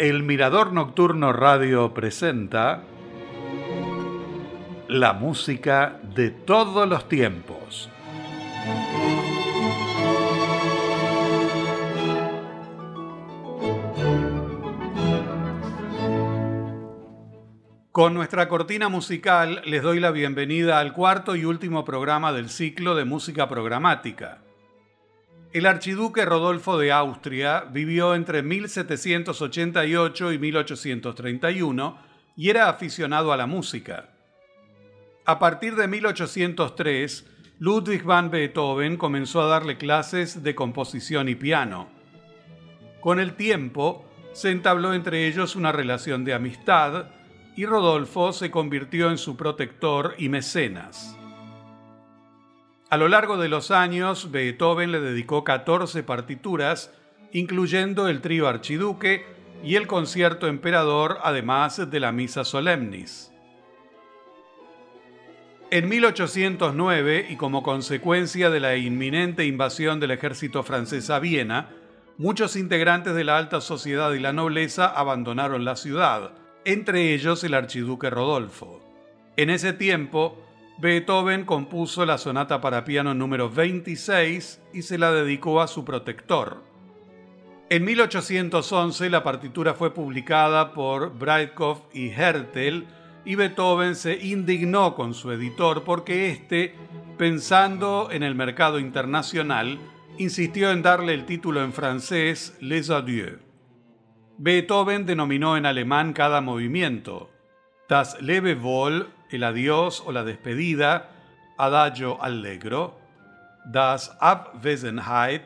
El Mirador Nocturno Radio presenta la música de todos los tiempos. Con nuestra cortina musical les doy la bienvenida al cuarto y último programa del ciclo de música programática. El archiduque Rodolfo de Austria vivió entre 1788 y 1831 y era aficionado a la música. A partir de 1803, Ludwig van Beethoven comenzó a darle clases de composición y piano. Con el tiempo, se entabló entre ellos una relación de amistad y Rodolfo se convirtió en su protector y mecenas. A lo largo de los años, Beethoven le dedicó 14 partituras, incluyendo el trío Archiduque y el concierto Emperador, además de la Misa Solemnis. En 1809, y como consecuencia de la inminente invasión del ejército francés a Viena, muchos integrantes de la alta sociedad y la nobleza abandonaron la ciudad, entre ellos el archiduque Rodolfo. En ese tiempo, Beethoven compuso la sonata para piano número 26 y se la dedicó a su protector. En 1811 la partitura fue publicada por Breitkopf y Hertel y Beethoven se indignó con su editor porque éste, pensando en el mercado internacional, insistió en darle el título en francés Les Adieux. Beethoven denominó en alemán cada movimiento, Das Lebewohl el adiós o la despedida, adagio allegro, das Abwesenheit,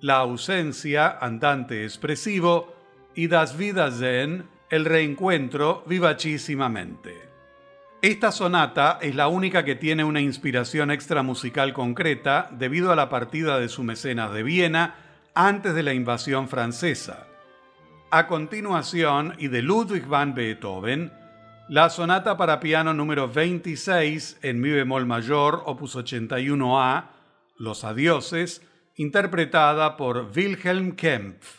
la ausencia, andante expresivo, y das Wiedersehen, el reencuentro, vivacísimamente. Esta sonata es la única que tiene una inspiración extramusical concreta debido a la partida de su mecenas de Viena antes de la invasión francesa. A continuación, y de Ludwig van Beethoven, la sonata para piano número 26 en mi bemol mayor, opus 81a, Los Adioses, interpretada por Wilhelm Kempf.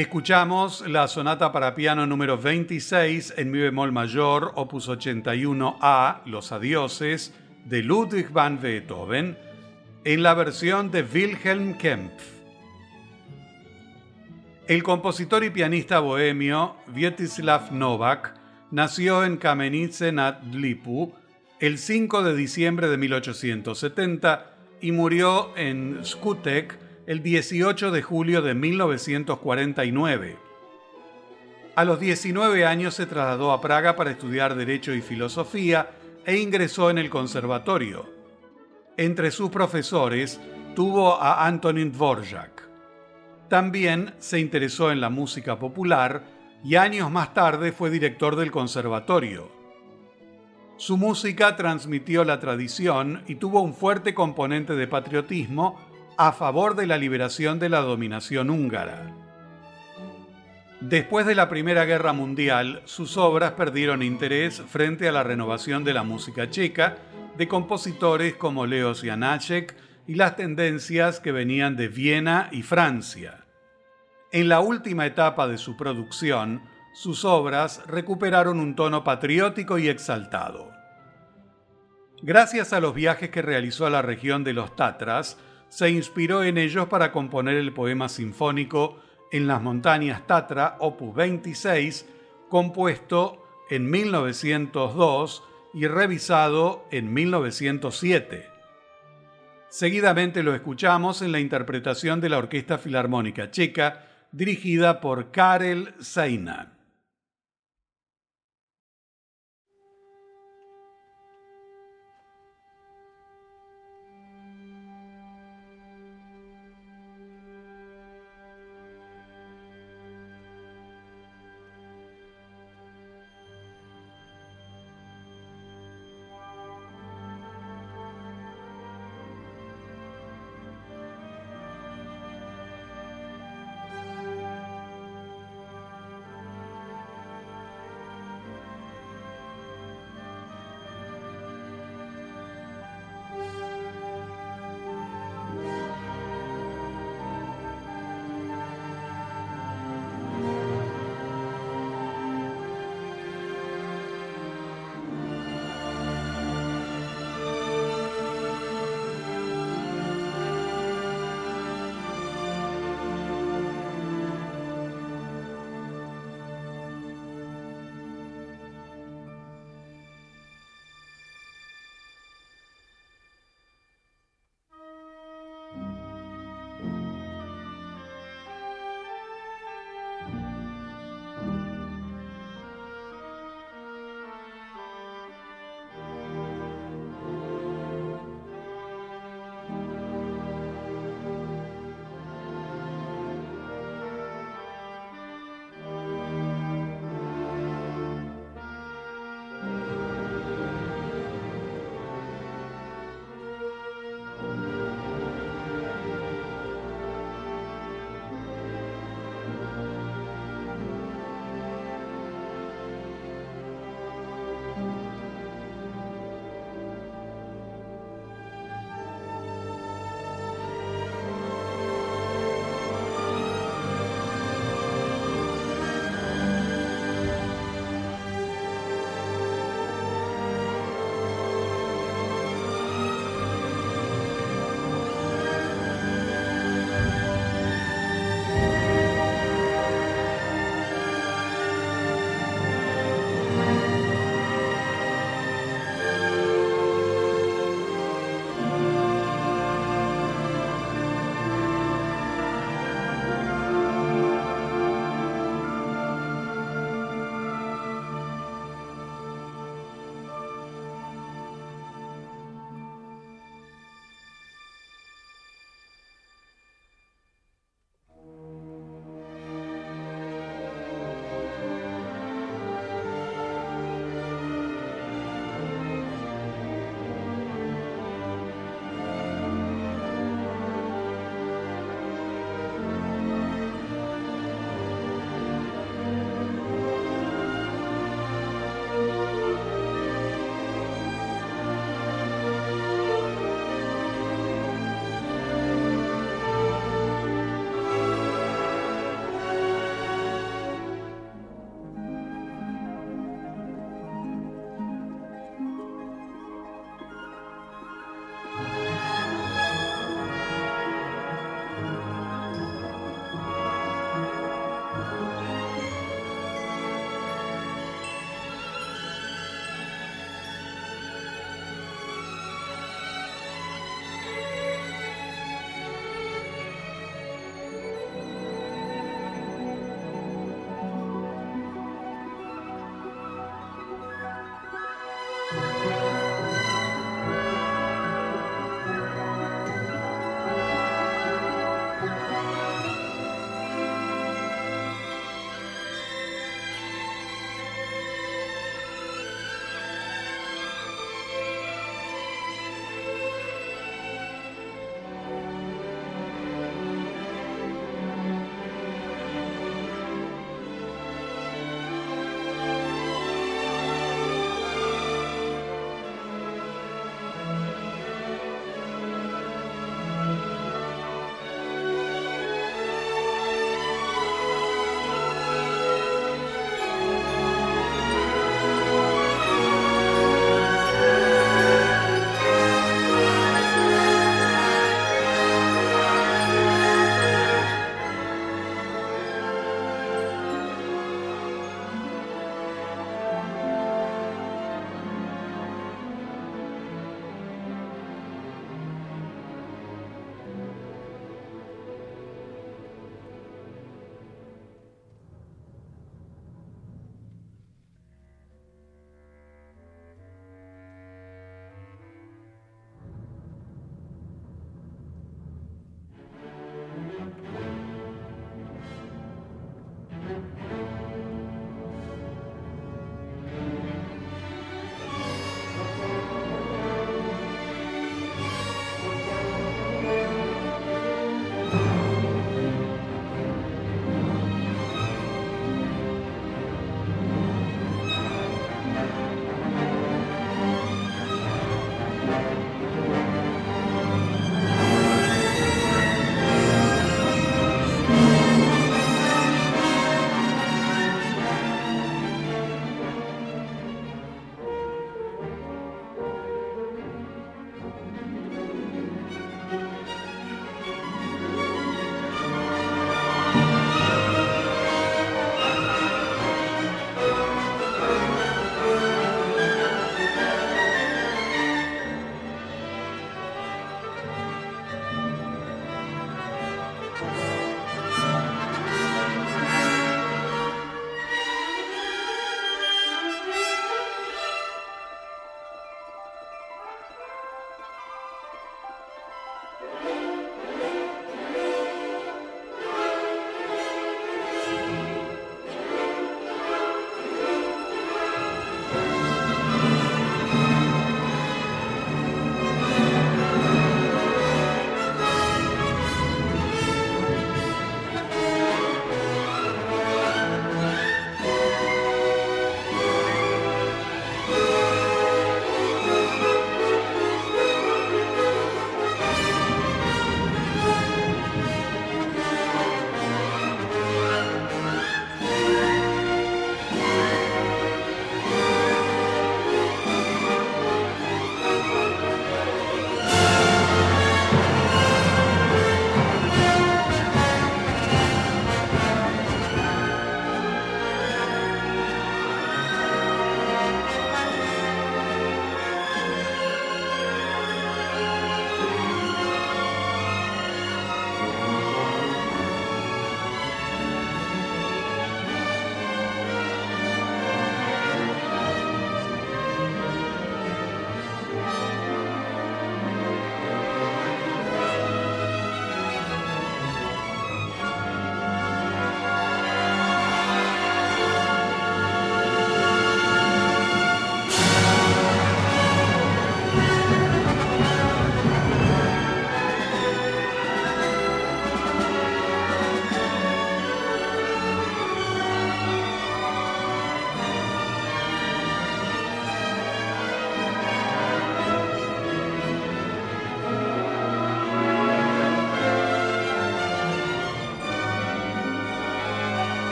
Escuchamos la sonata para piano número 26 en mi bemol mayor, opus 81a, Los Adioses, de Ludwig van Beethoven, en la versión de Wilhelm Kempf. El compositor y pianista bohemio Vietislav Novak nació en Kamenice nad Lipu el 5 de diciembre de 1870 y murió en Skutek el 18 de julio de 1949. A los 19 años se trasladó a Praga para estudiar Derecho y Filosofía e ingresó en el conservatorio. Entre sus profesores tuvo a Antonin Dvorak. También se interesó en la música popular y años más tarde fue director del conservatorio. Su música transmitió la tradición y tuvo un fuerte componente de patriotismo a favor de la liberación de la dominación húngara. Después de la Primera Guerra Mundial, sus obras perdieron interés frente a la renovación de la música checa de compositores como Leos Janáček y las tendencias que venían de Viena y Francia. En la última etapa de su producción, sus obras recuperaron un tono patriótico y exaltado. Gracias a los viajes que realizó a la región de los Tatras, se inspiró en ellos para componer el poema sinfónico En las montañas Tatra, opus 26, compuesto en 1902 y revisado en 1907. Seguidamente lo escuchamos en la interpretación de la Orquesta Filarmónica Checa, dirigida por Karel Seinan.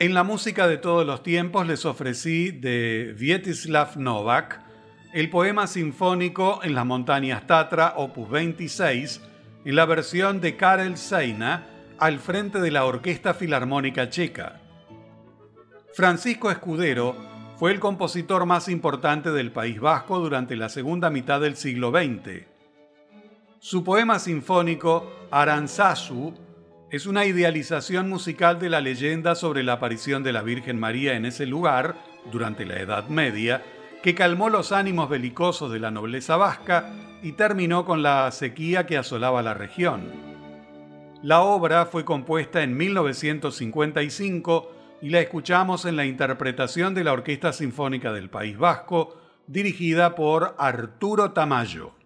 En la música de todos los tiempos les ofrecí de Vietislav Novak el poema sinfónico En las montañas Tatra, opus 26, en la versión de Karel Seina al frente de la Orquesta Filarmónica Checa. Francisco Escudero fue el compositor más importante del País Vasco durante la segunda mitad del siglo XX. Su poema sinfónico Aranzazu es una idealización musical de la leyenda sobre la aparición de la Virgen María en ese lugar durante la Edad Media, que calmó los ánimos belicosos de la nobleza vasca y terminó con la sequía que asolaba la región. La obra fue compuesta en 1955 y la escuchamos en la interpretación de la Orquesta Sinfónica del País Vasco, dirigida por Arturo Tamayo.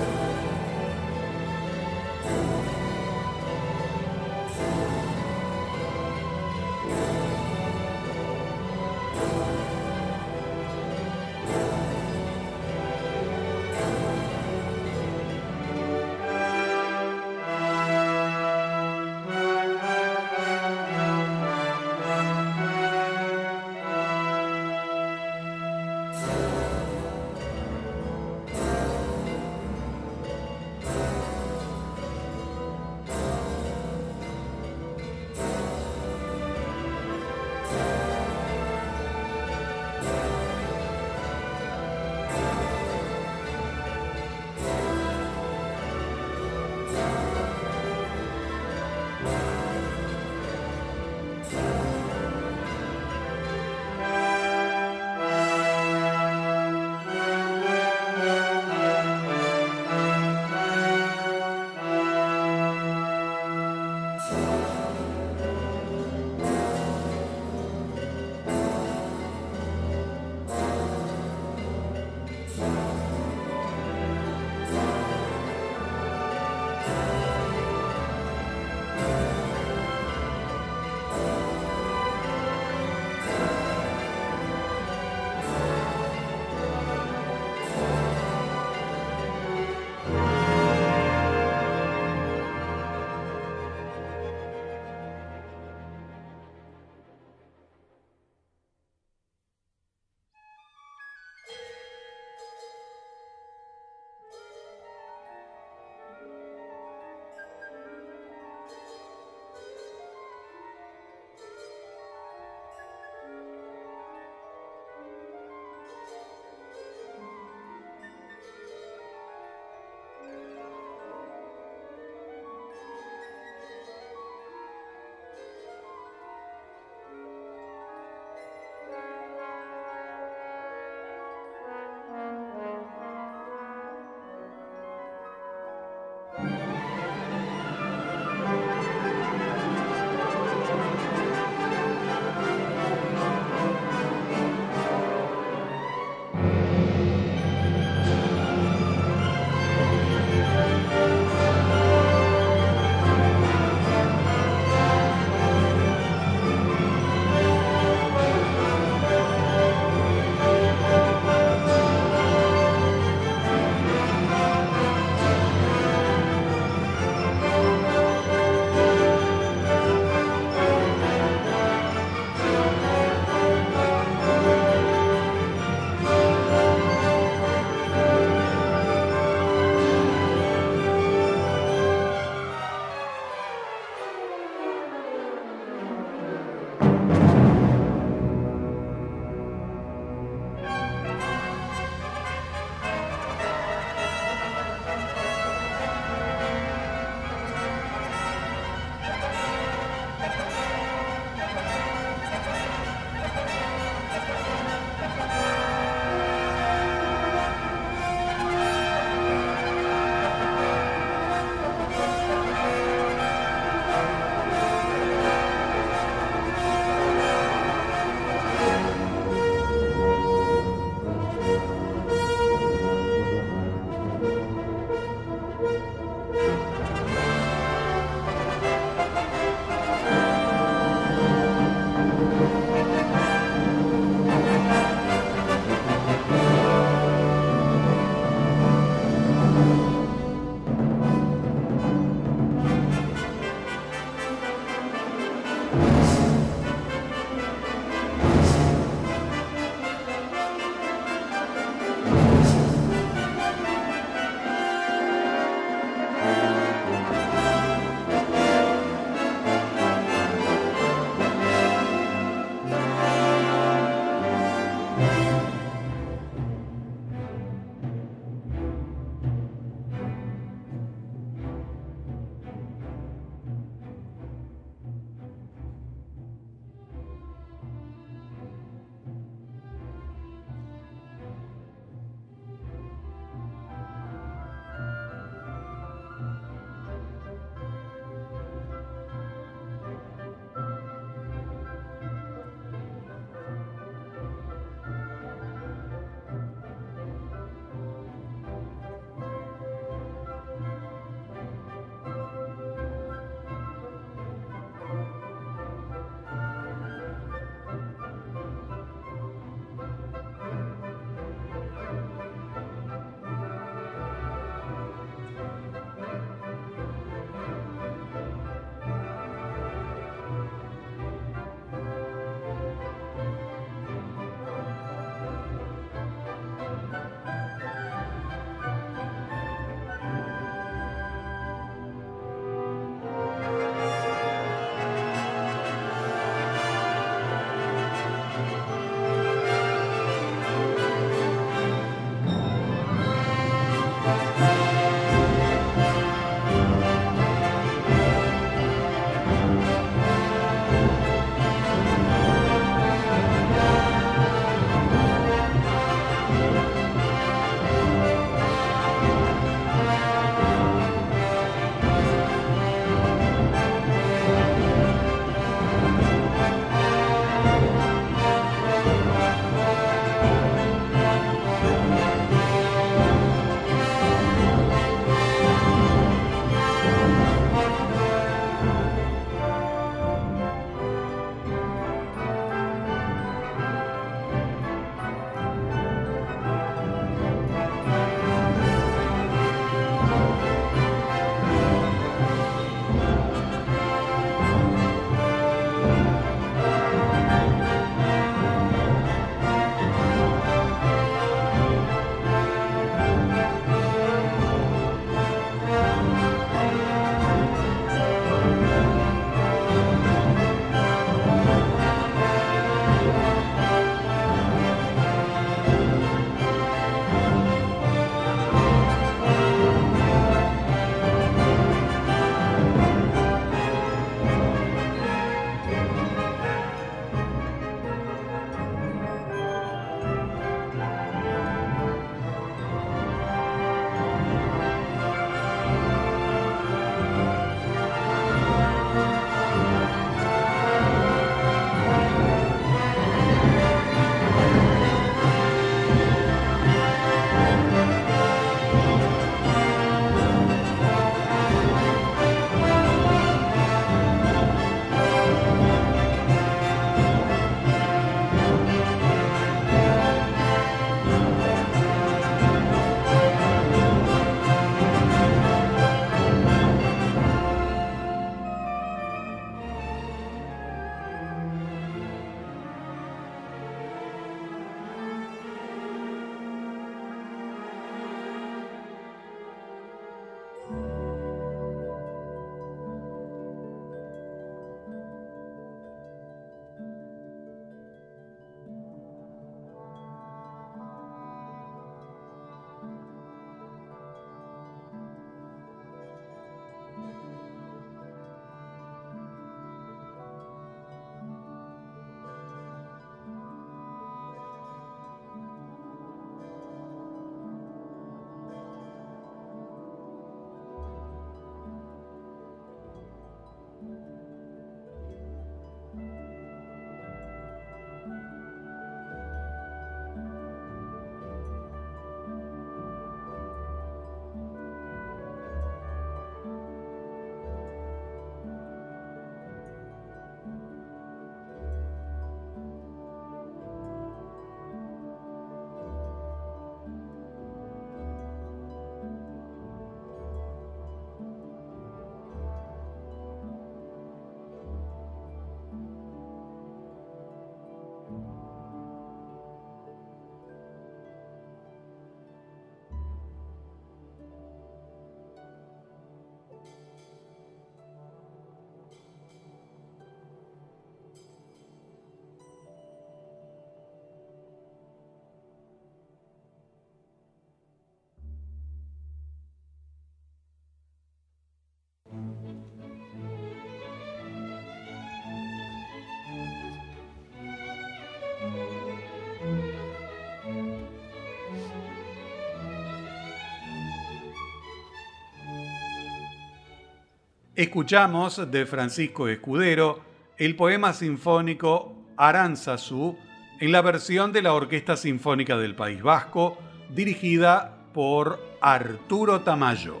Escuchamos de Francisco Escudero el poema sinfónico Aranzazú en la versión de la Orquesta Sinfónica del País Vasco, dirigida por Arturo Tamayo.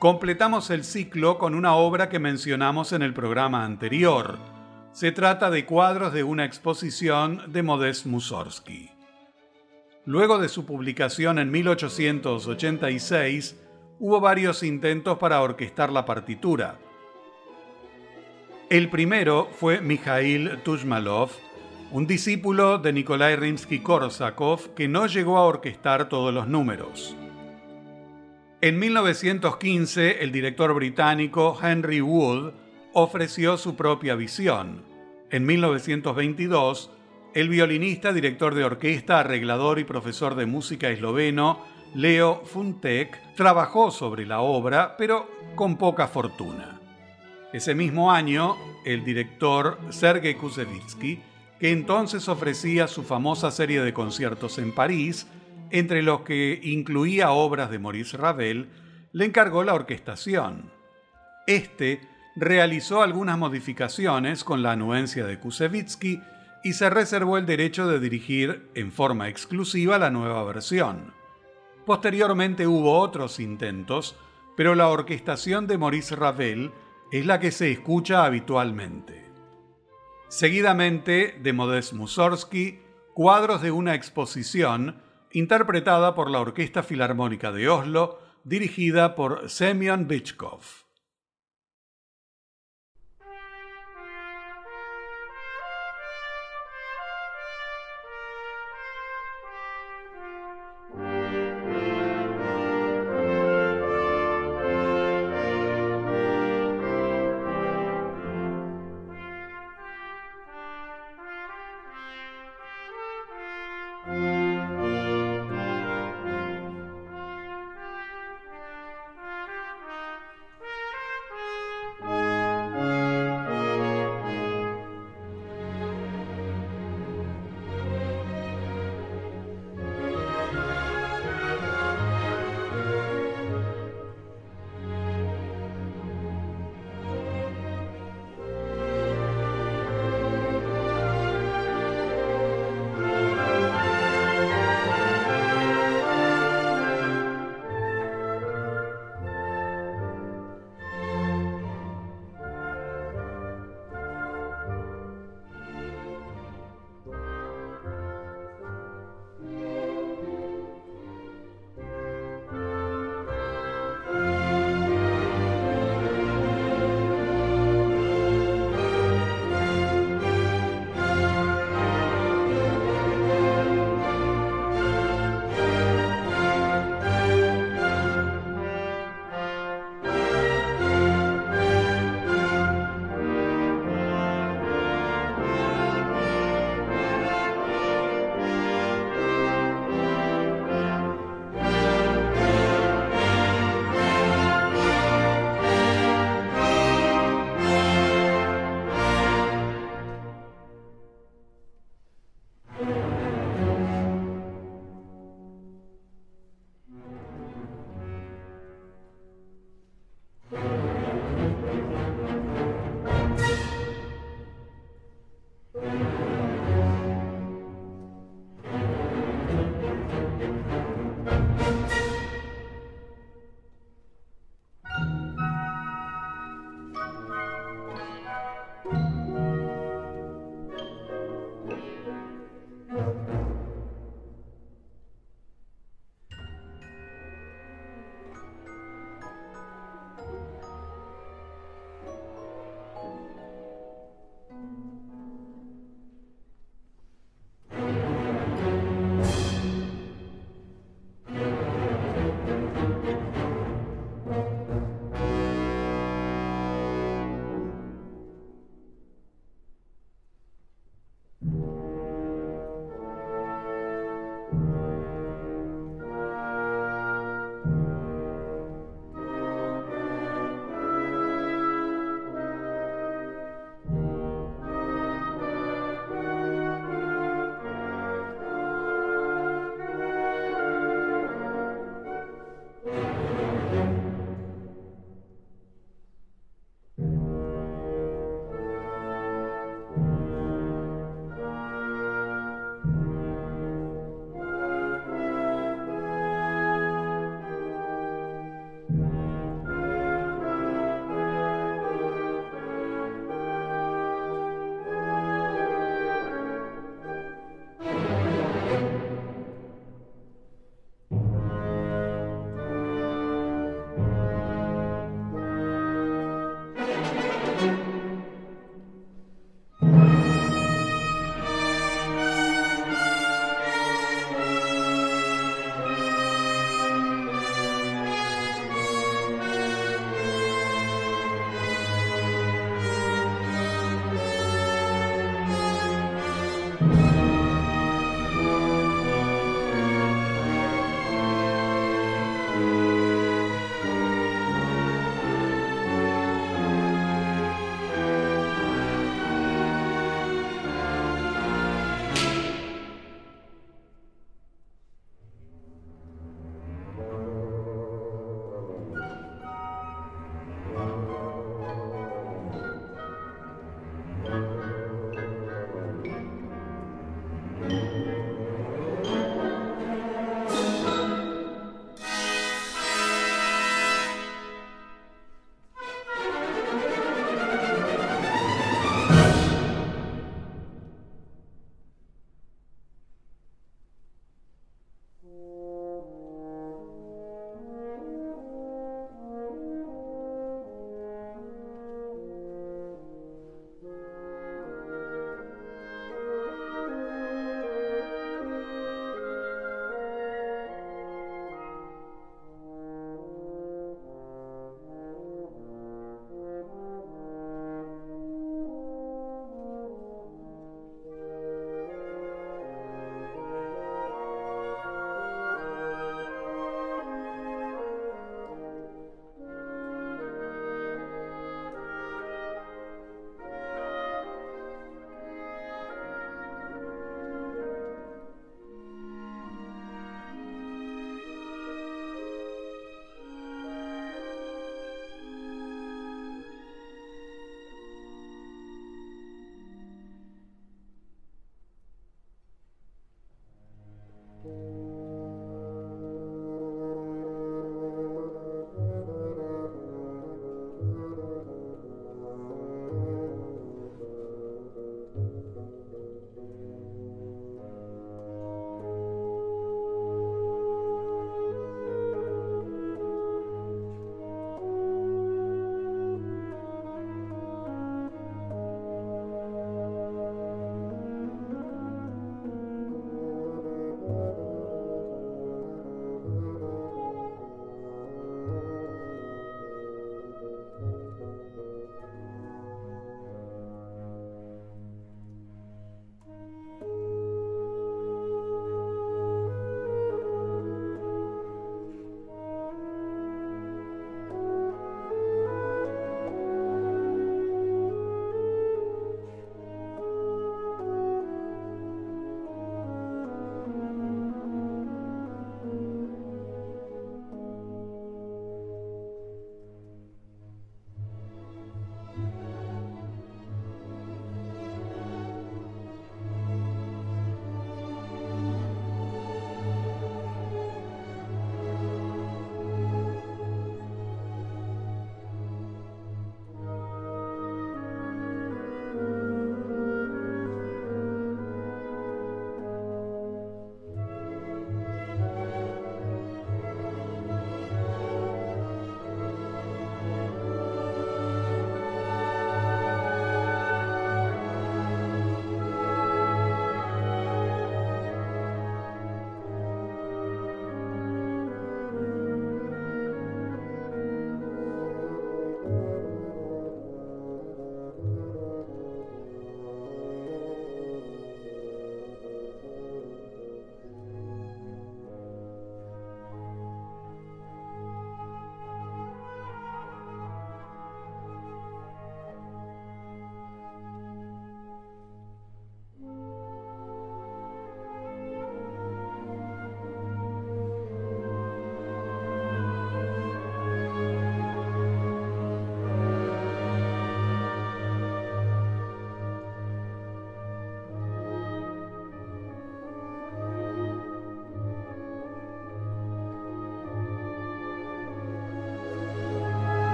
Completamos el ciclo con una obra que mencionamos en el programa anterior. Se trata de cuadros de una exposición de Modest Mussorgsky. Luego de su publicación en 1886, hubo varios intentos para orquestar la partitura. El primero fue Mikhail Tushmalov, un discípulo de Nikolai Rimsky-Korsakov que no llegó a orquestar todos los números. En 1915, el director británico Henry Wood ofreció su propia visión. En 1922, el violinista, director de orquesta, arreglador y profesor de música esloveno Leo Funtek trabajó sobre la obra, pero con poca fortuna. Ese mismo año, el director Sergei Kusevitsky, que entonces ofrecía su famosa serie de conciertos en París, entre los que incluía obras de Maurice Ravel, le encargó la orquestación. Este realizó algunas modificaciones con la anuencia de Kusevitsky y se reservó el derecho de dirigir en forma exclusiva la nueva versión. Posteriormente hubo otros intentos, pero la orquestación de Maurice Ravel es la que se escucha habitualmente. Seguidamente, de Modest Mussorgsky, cuadros de una exposición interpretada por la Orquesta Filarmónica de Oslo, dirigida por Semyon Bichkov.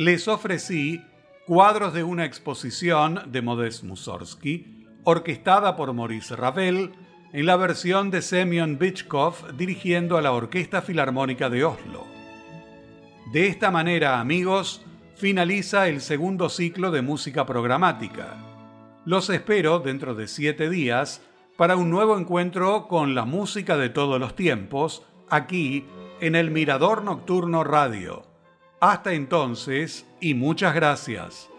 Les ofrecí cuadros de una exposición de Modest Mussorgsky, orquestada por Maurice Ravel, en la versión de Semyon Bichkov dirigiendo a la Orquesta Filarmónica de Oslo. De esta manera, amigos, finaliza el segundo ciclo de música programática. Los espero dentro de siete días para un nuevo encuentro con la música de todos los tiempos, aquí en el Mirador Nocturno Radio. Hasta entonces y muchas gracias.